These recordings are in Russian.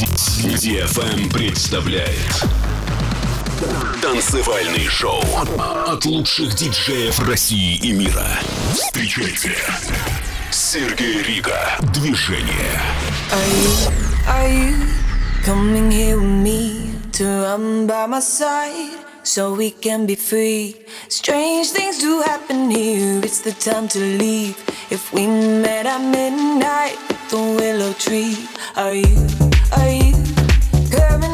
DFM представляет Танцевальный шоу от лучших диджеев России и мира. Встречайте Сергей Рига. Движение. Are you, are you coming here with me to run by my side so we can be free? Strange things do happen here. It's the time to leave. If we met at midnight, the willow tree, are you? Are you coming?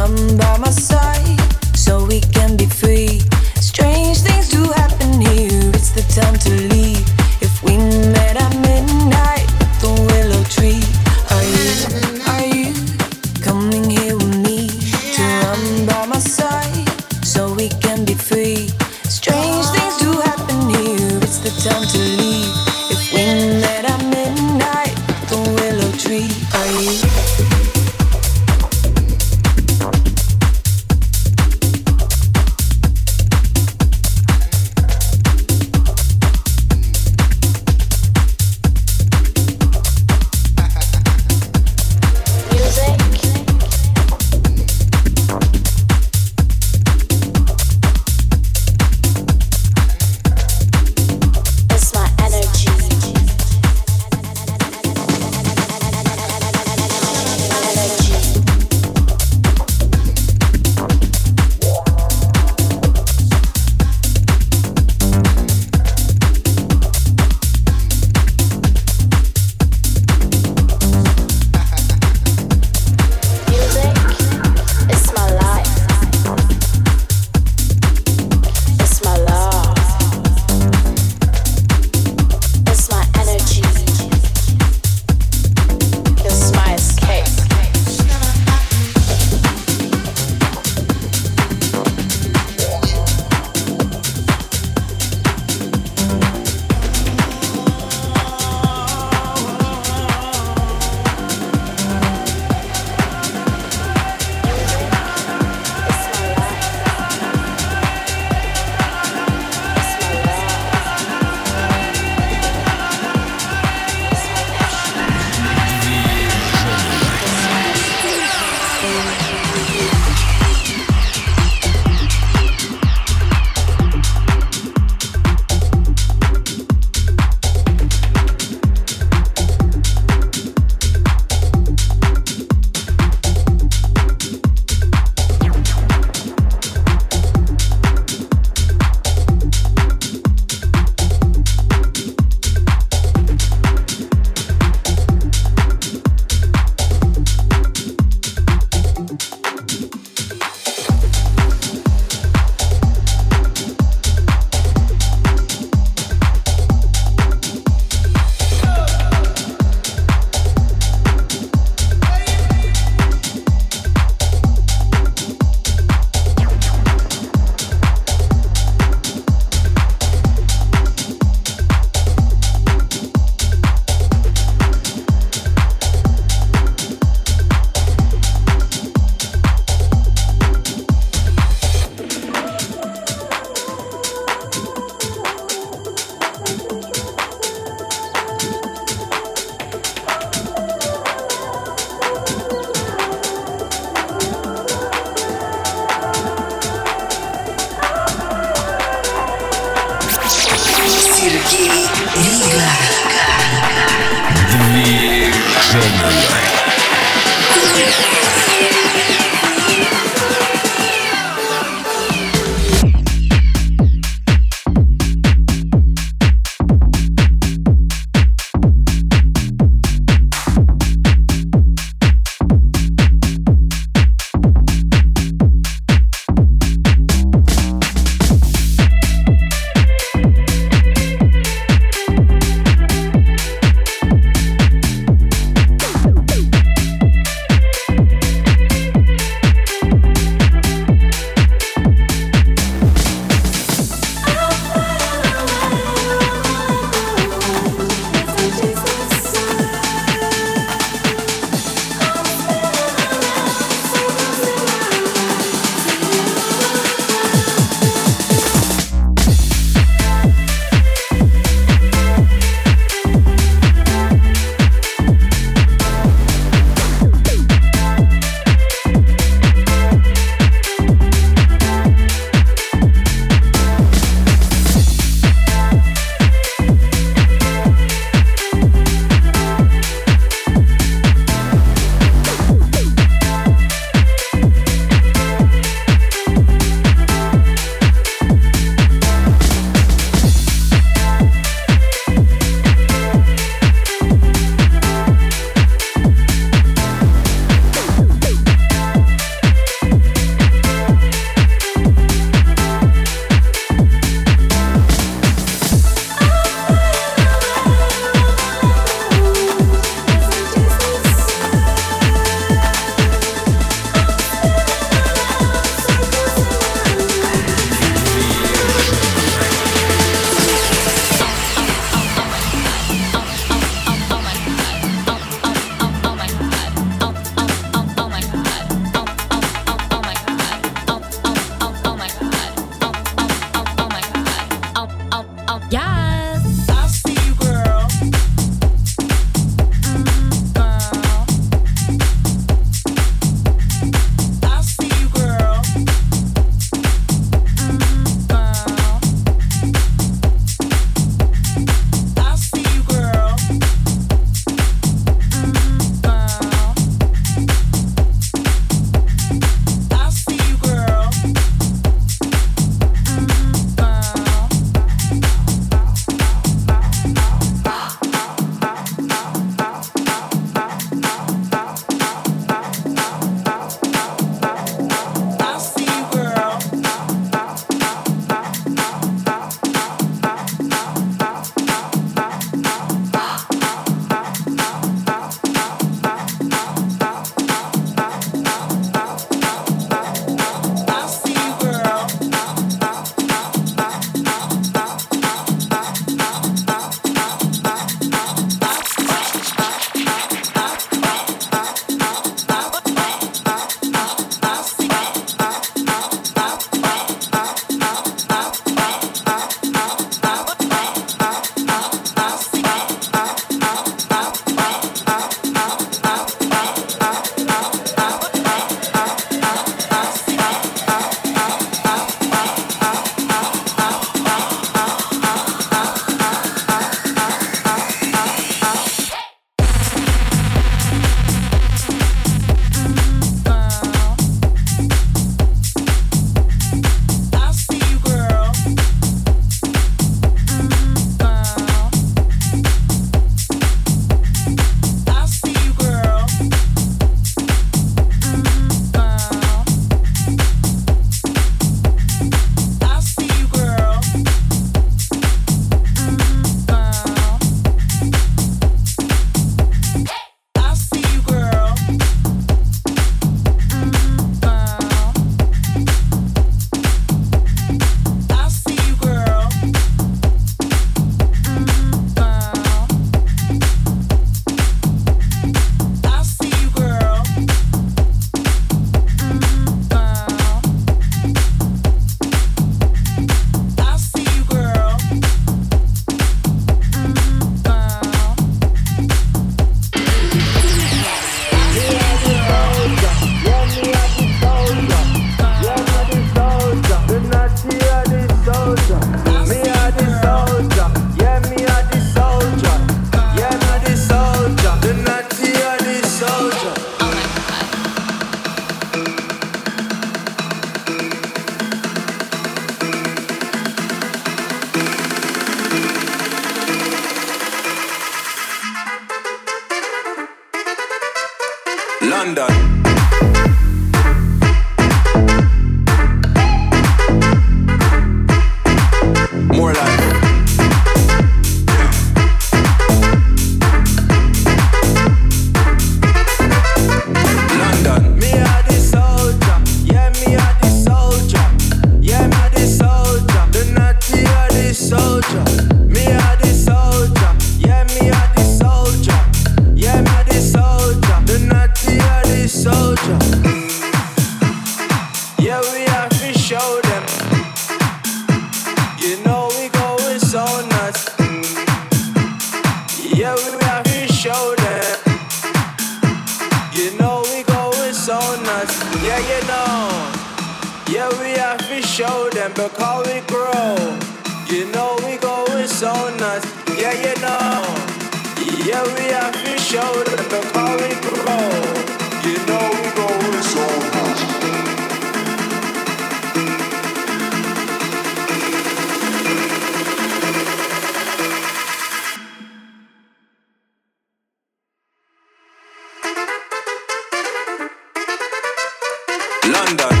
London.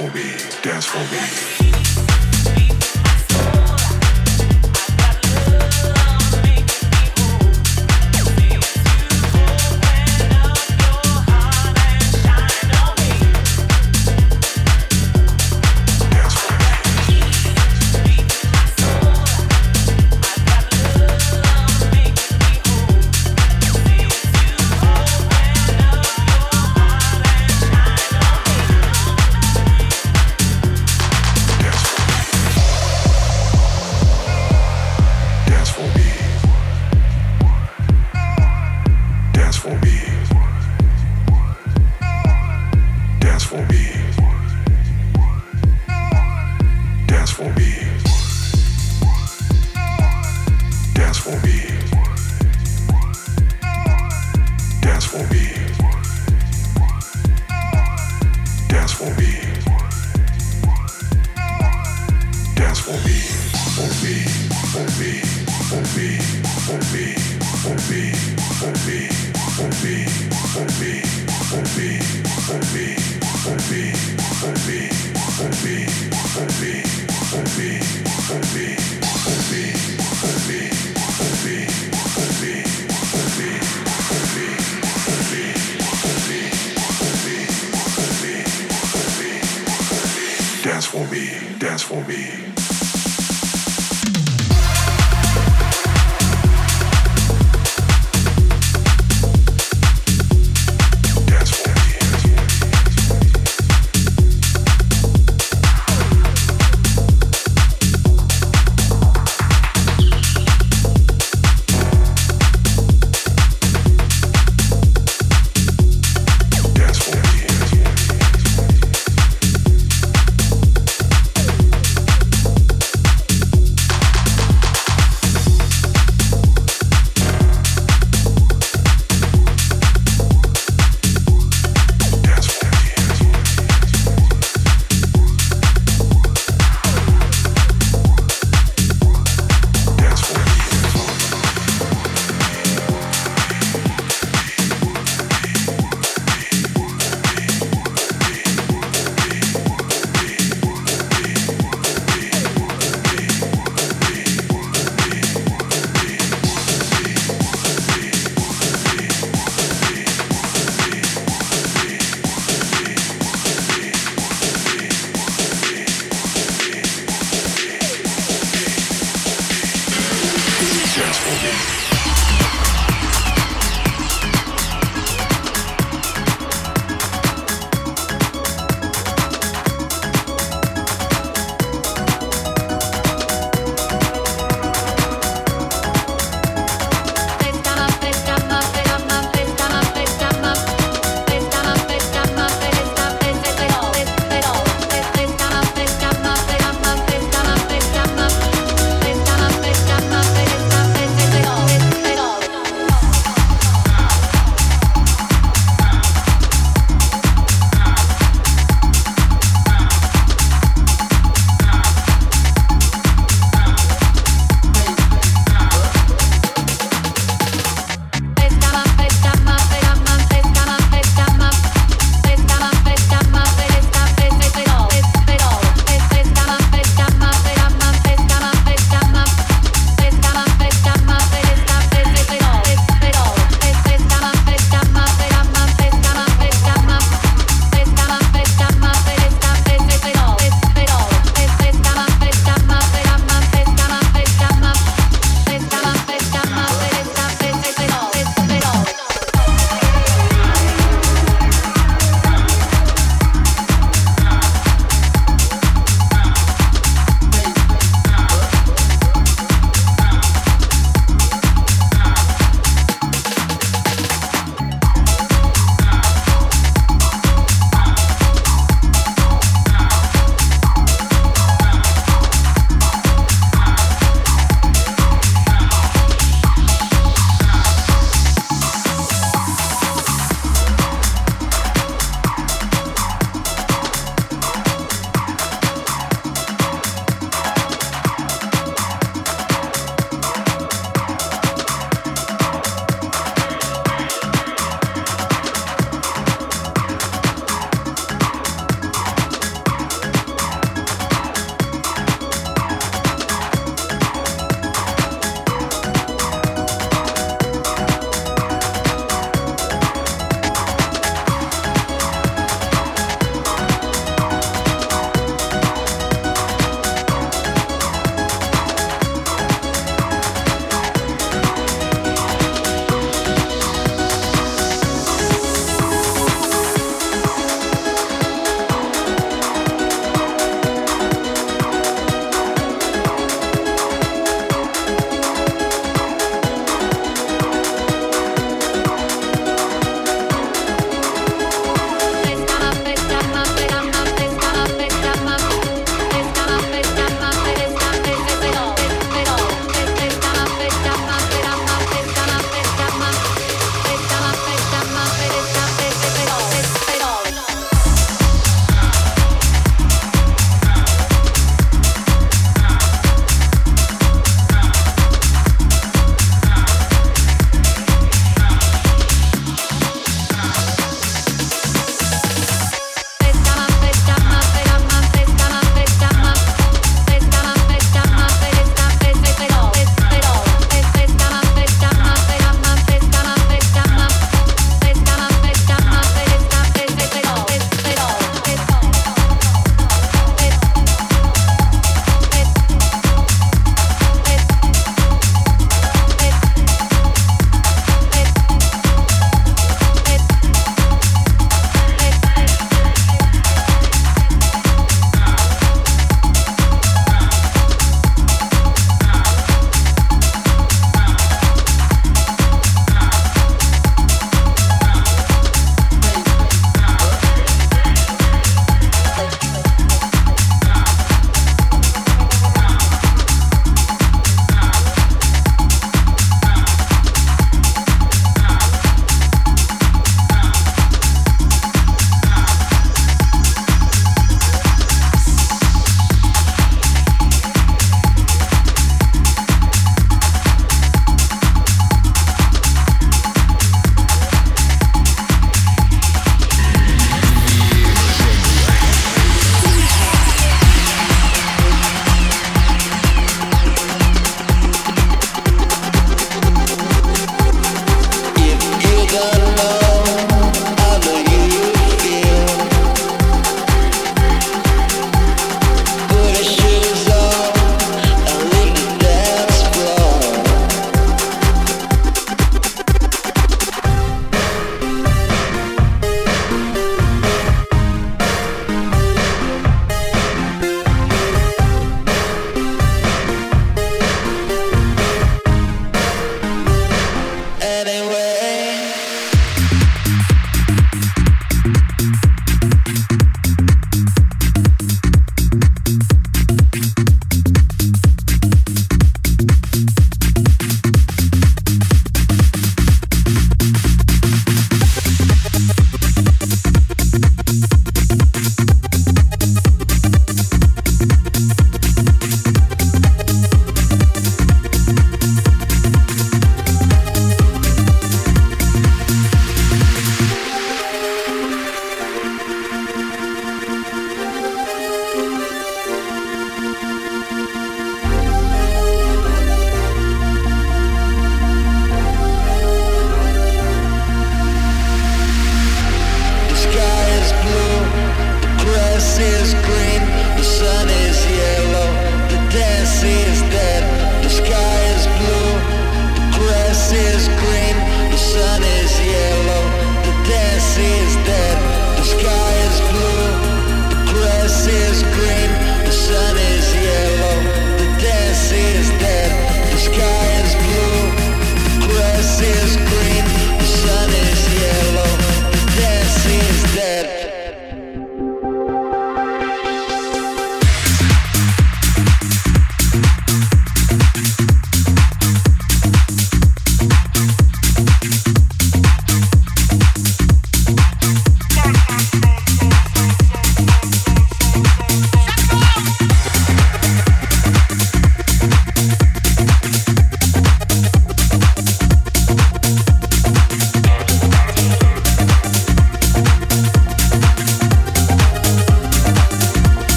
For me, dance for me.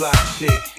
fly shit.